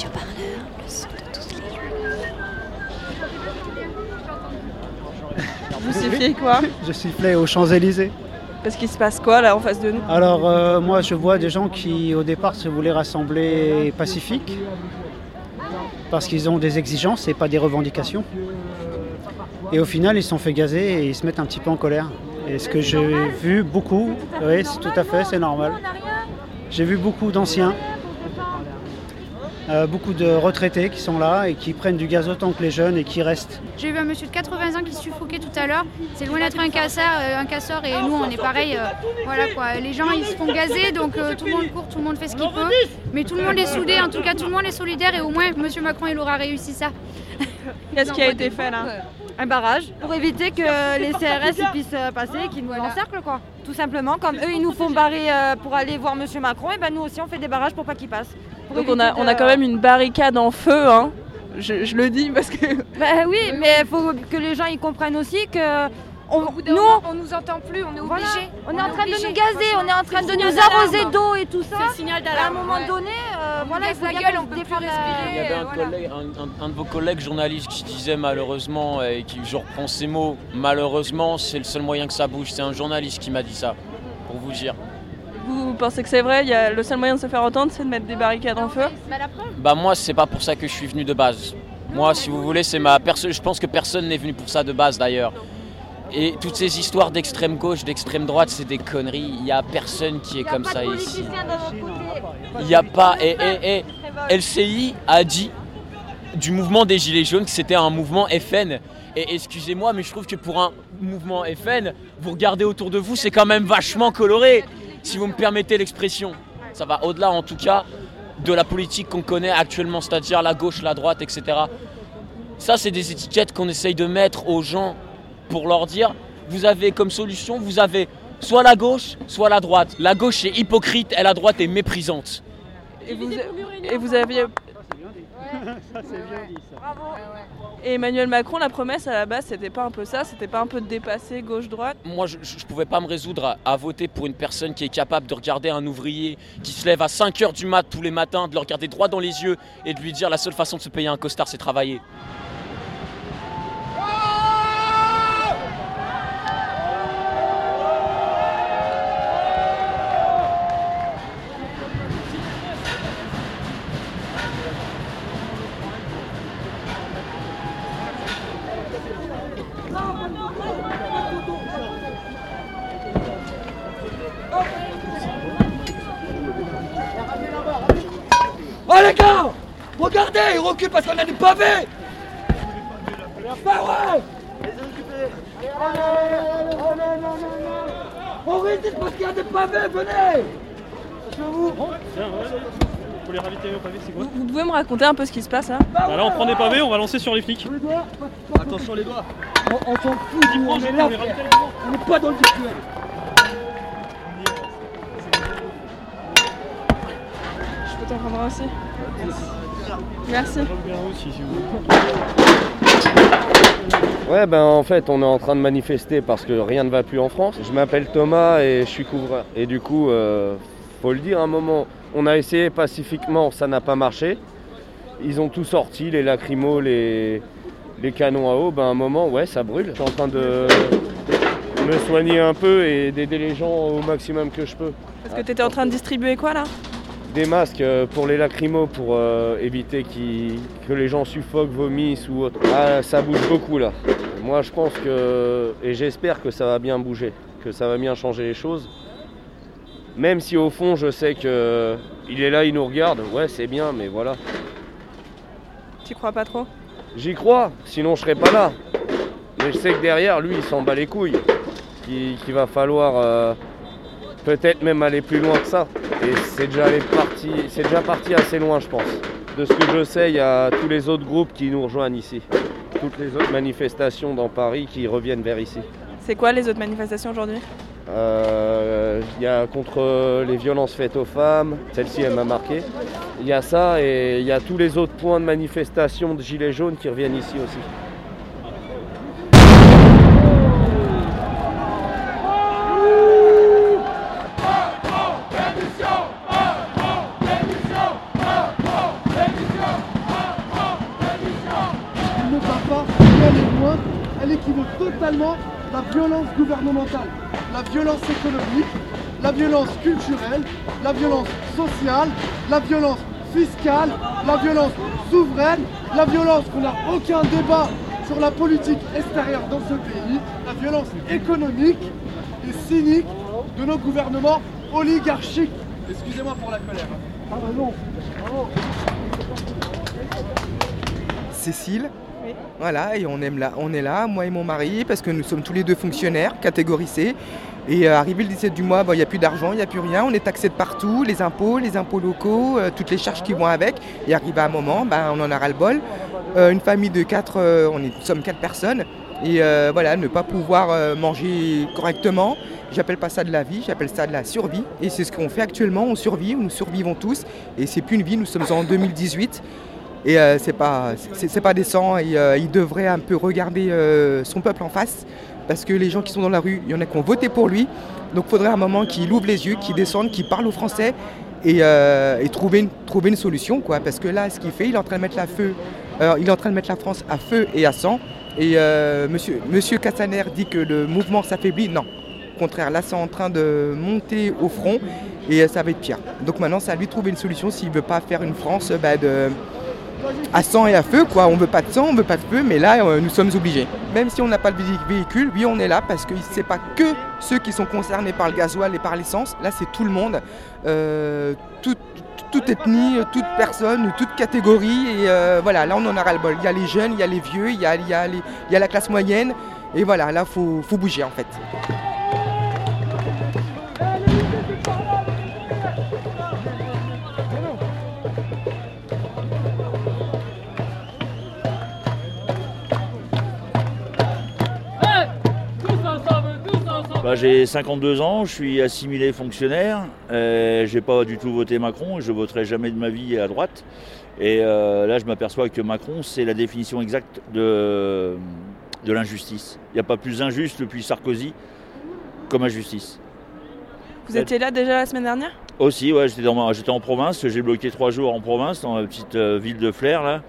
Radio-parleur, le son de toutes les Vous sifflez quoi Je sifflais aux Champs-Élysées. Parce qu'il se passe quoi là en face de nous Alors euh, moi je vois des gens qui au départ se voulaient rassembler pacifiques parce qu'ils ont des exigences et pas des revendications. Et au final ils se sont fait gazer et ils se mettent un petit peu en colère. Et ce que j'ai vu beaucoup, oui c'est tout à fait, c'est normal. J'ai vu beaucoup d'anciens, euh, beaucoup de retraités qui sont là et qui prennent du gaz autant que les jeunes et qui restent. J'ai vu un monsieur de 80 ans qui se suffoquait tout à l'heure. C'est loin d'être un casseur, euh, un casseur et nous on est pareil. euh, voilà quoi. Les gens ils se font gazer donc euh, tout le monde court, tout le monde fait ce qu'il peut. Mais tout le monde est soudé, en tout cas tout le monde est solidaire et au moins monsieur Macron il aura réussi ça. Qu'est-ce qui a été fait là? Un barrage? Pour éviter que les CRS ils puissent passer et qu'ils nous encerclent quoi. Tout simplement, comme eux ils nous font barrer pour aller voir Monsieur Macron, et ben nous aussi on fait des barrages pour pas qu'ils passent. Donc on a, on quand même une barricade en feu, hein. Je, je le dis parce que. Bah oui, mais il faut que les gens ils comprennent aussi que on, nous on nous entend plus, on est voilà, on est en train de nous gazer, on est en train de nous arroser d'eau et tout ça. C'est le signal À un d'alarme. moment ouais. donné, euh, On voilà, il gaze faut la gueule, on peut plus respirer. Il y avait un, voilà. collègue- un- un- un de vos collègues journalistes qui disait malheureusement, et qui, je reprends ces mots, malheureusement c'est le seul moyen que ça bouge. C'est un journaliste qui m'a dit ça, pour vous dire. Vous pensez que c'est vrai? Y a, Le seul moyen de se faire entendre, c'est de mettre des barricades en feu Bah moi c'est pas pour ça que je suis venu de base. Moi si vous voulez c'est ma personne. Je pense que personne n'est venu pour ça de base d'ailleurs. Et toutes ces histoires d'extrême gauche, d'extrême droite, c'est des conneries. Il y a personne qui est comme ça ici. Il n'y a pas. Et, et- et LCI a dit du mouvement des Gilets jaunes que c'était un mouvement FN. Et excusez-moi, mais je trouve que pour un mouvement FN, vous regardez autour de vous, c'est quand même vachement coloré, si vous me permettez l'expression. Ça va au-delà, en tout cas, de la politique qu'on connaît actuellement, c'est-à-dire la gauche, la droite, etc. Ça, c'est des étiquettes qu'on essaye de mettre aux gens pour leur dire, vous avez comme solution, vous avez soit la gauche, soit la droite. La gauche est hypocrite et la droite est méprisante. Et vous, et vous aviez. Et Emmanuel Macron, la promesse à la base, c'était pas un peu ça C'était pas un peu de dépasser gauche-droite? Moi, je ne pouvais pas me résoudre à, à voter pour une personne qui est capable de regarder un ouvrier qui se lève à 5 heures du mat tous les matins, de le regarder droit dans les yeux et de lui dire la seule façon de se payer un costard, c'est travailler. Les gars Regardez, ils reculent parce qu'on a des pavés Bah ouais On résiste parce qu'il y a des pavés, venez. Pour les c'est quoi Vous pouvez me raconter un peu ce qui se passe là Bah là, on prend des pavés, on va lancer sur les flics. Attention les doigts. On, on s'en fout, nous, on est là, on n'est pas dans le virtuel Aussi Merci. Voulez. Ouais, ben en fait, on est en train de manifester parce que rien ne va plus en France. Je m'appelle Thomas et je suis couvreur. Et du coup, euh, faut le dire, un moment, on a essayé pacifiquement, ça n'a pas marché. Ils ont tout sorti, les lacrymos, les, les canons à eau. Ben un moment, ouais, ça brûle. Je suis en train de me soigner un peu et d'aider les gens au maximum que je peux. Parce que t'étais en train de distribuer quoi là? Des masques euh, pour les lacrymos pour euh, éviter que les gens suffoquent, vomissent ou autre. Ah, ça bouge beaucoup là. Moi je pense que, et j'espère que ça va bien bouger, que ça va bien changer les choses. Même si au fond je sais que il est là, il nous regarde, ouais c'est bien, mais voilà. Tu crois pas trop? J'y crois, sinon je serais pas là. Mais je sais que derrière lui il s'en bat les couilles. Qu'il qu'il va falloir euh, peut-être même aller plus loin que ça. Et c'est déjà, allé parti, c'est déjà parti assez loin je pense. De ce que je sais, il y a tous les autres groupes qui nous rejoignent ici. Toutes les autres manifestations dans Paris qui reviennent vers ici. C'est quoi les autres manifestations aujourd'hui? Euh, Il y a contre les violences faites aux femmes, celle-ci elle m'a marqué. Il y a ça et il y a tous les autres points de manifestation de Gilets jaunes qui reviennent ici aussi. Totalement la violence gouvernementale, la violence économique, la violence culturelle, la violence sociale, la violence fiscale, la violence souveraine, la violence qu'on n'a aucun débat sur la politique extérieure dans ce pays, la violence économique et cynique de nos gouvernements oligarchiques. Excusez-moi pour la colère. Ah Voilà, et on, aime là, on est là, moi et mon mari, parce que nous sommes tous les deux fonctionnaires, catégorisés. Et euh, arrivé le 17 du mois, il n'y a plus d'argent, il n'y a plus rien, on est taxé de partout, les impôts, les impôts locaux, euh, toutes les charges qui vont avec. Et arrivé à un moment, ben, on en a ras-le-bol. Euh, une famille de quatre, on est, nous sommes quatre personnes. Et voilà, ne pas pouvoir manger correctement. J'appelle pas ça de la vie, j'appelle ça de la survie. Et c'est ce qu'on fait actuellement, on survit, nous survivons tous. Et c'est plus une vie, nous sommes en 2018. Et euh, c'est pas, c'est, pas décent. Et, euh, il devrait un peu regarder euh, son peuple en face. Parce que les gens qui sont dans la rue, il y en a qui ont voté pour lui. Donc il faudrait un moment qu'il ouvre les yeux, qu'il descende, qu'il parle aux Français et, trouver, une, trouver une solution. Quoi. Parce que là, ce qu'il fait, il est en train de mettre la feu. il est en train de mettre la France à feu et à sang. Et monsieur, monsieur Cassaner dit que le mouvement s'affaiblit. Non, au contraire, là c'est en train de monter au front et ça va être pire. Donc maintenant c'est à lui de trouver une solution s'il ne veut pas faire une France bah, de, à sang et à feu, quoi. On veut pas de sang, on veut pas de feu, mais là, euh, nous sommes obligés. Même si on n'a pas de véhicule, oui, on est là parce que c'est pas que ceux qui sont concernés par le gasoil et par l'essence. Là, c'est tout le monde, euh, toute ethnie, toute personne, toute catégorie. Et euh, voilà, là, on en a ras le bol. Il y a les jeunes, il y a les vieux, il y a, y a, y a la classe moyenne. Et voilà, là, faut, faut bouger en fait. Bah, j'ai 52 ans, je suis assimilé fonctionnaire, euh, j'ai pas du tout voté Macron je voterai jamais de ma vie à droite. Et euh, là je m'aperçois que Macron c'est la définition exacte de, de l'injustice. Il n'y a pas plus injuste depuis Sarkozy comme injustice. Vous étiez là déjà la semaine dernière? Aussi, ouais, j'étais, j'étais en province, j'ai bloqué trois jours en province, dans la petite euh, ville de Flair là.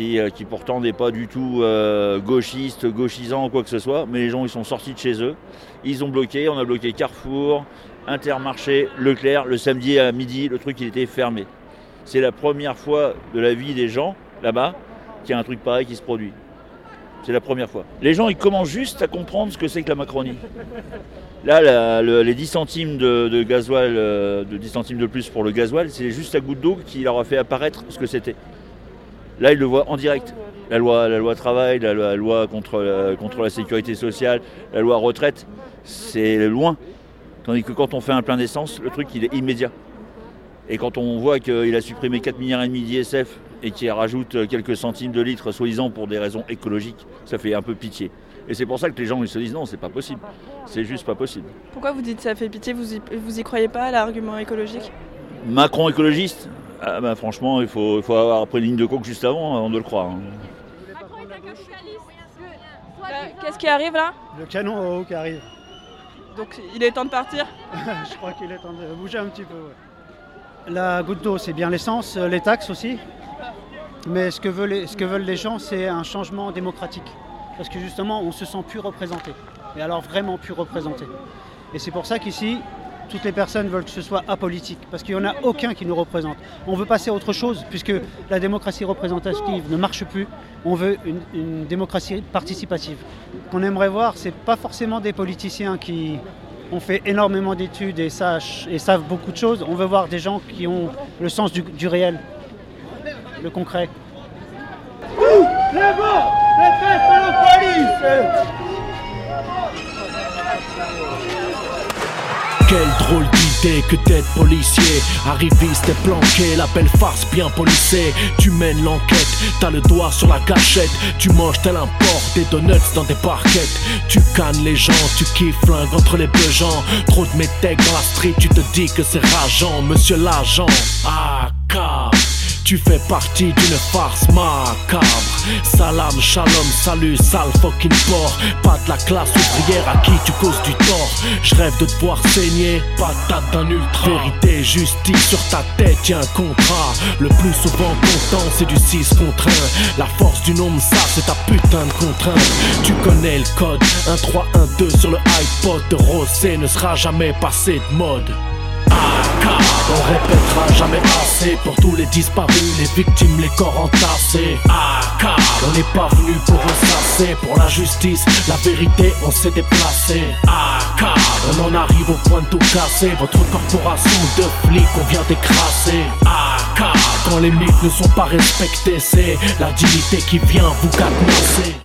Euh, qui, pourtant n'est pas du tout euh, gauchiste, gauchisant ou quoi que ce soit, mais les gens ils sont sortis de chez eux, ils ont bloqué, on a bloqué Carrefour, Intermarché, Leclerc, le samedi à midi, le truc il était fermé. C'est la première fois de la vie des gens là-bas qu'il y a un truc pareil qui se produit. C'est la première fois. Les gens ils commencent juste à comprendre ce que c'est que la Macronie. Là, les 10 centimes de, de gasoil, euh, de 10 centimes de plus pour le gasoil, c'est juste la goutte d'eau qui leur a fait apparaître ce que c'était. Là, ils le voient en direct. La loi, la loi travail, la loi, contre, la, contre la sécurité sociale, la loi retraite, c'est loin. Tandis que quand on fait un plein d'essence, le truc, il est immédiat. Et quand on voit qu'il a supprimé 4 milliards et demi d'ISF et qu'il rajoute quelques centimes de litres, soi-disant pour des raisons écologiques, ça fait un peu pitié. Et c'est pour ça que les gens ils se disent non, c'est pas possible. C'est juste pas possible. Pourquoi vous dites ça fait pitié? Vous y, vous y croyez pas à l'argument écologique? Macron écologiste? Ah bah franchement, il faut, faut avoir pris une ligne de coke juste avant, avant de le croire. Hein. Qu'est-ce qui arrive là Le canon haut qui arrive. Donc il est temps de partir Je crois qu'il est temps de bouger un petit peu. La goutte d'eau, c'est bien l'essence, euh, les taxes aussi. Mais ce que veulent les, ce que veulent les gens, c'est un changement démocratique. Parce que justement, on se sent plus représenté. Et alors vraiment plus représenté. Et c'est pour ça qu'ici, toutes les personnes veulent que ce soit apolitique, parce qu'il n'y en a aucun qui nous représente. On veut passer à autre chose, puisque la démocratie représentative ne marche plus. On veut une, démocratie participative. Qu'on aimerait voir, ce n'est pas forcément des politiciens qui ont fait énormément d'études et, et savent beaucoup de choses. On veut voir des gens qui ont le sens du, réel, le concret. Quelle drôle d'idée que d'être policier. Arriviste et planqué, la belle farce bien polissée Tu mènes l'enquête, t'as le doigt sur la gâchette. Tu manges tel un porc, des donuts dans des parquettes Tu cannes les gens, tu kiffes flingue entre les deux gens. Trop de métèques dans la street, tu te dis que c'est rageant Monsieur l'agent, ah, Tu fais partie d'une farce macabre. Salam, shalom, salut, sale fucking porc. Pas de la classe ouvrière à qui tu causes du tort. Je rêve de te voir saigner, patate d'un ultra. Vérité, justice sur ta tête, y'a un contrat. Le plus souvent content, c'est du 6 contre 1. La force du nombre, ça, c'est ta putain de contrainte. Tu connais le code 1, 3, 1, 2 sur le iPod de Rosé ne sera jamais passé de mode. On répétera jamais assez pour tous les disparus, les victimes, les corps entassés. AK, on n'est pas venu pour ressasser, pour la justice, la vérité, on s'est déplacé. AK, on en arrive au point de tout casser, votre corporation de flics, on vient d'écraser. AK, quand les mythes ne sont pas respectés, c'est la dignité qui vient vous cadenasser.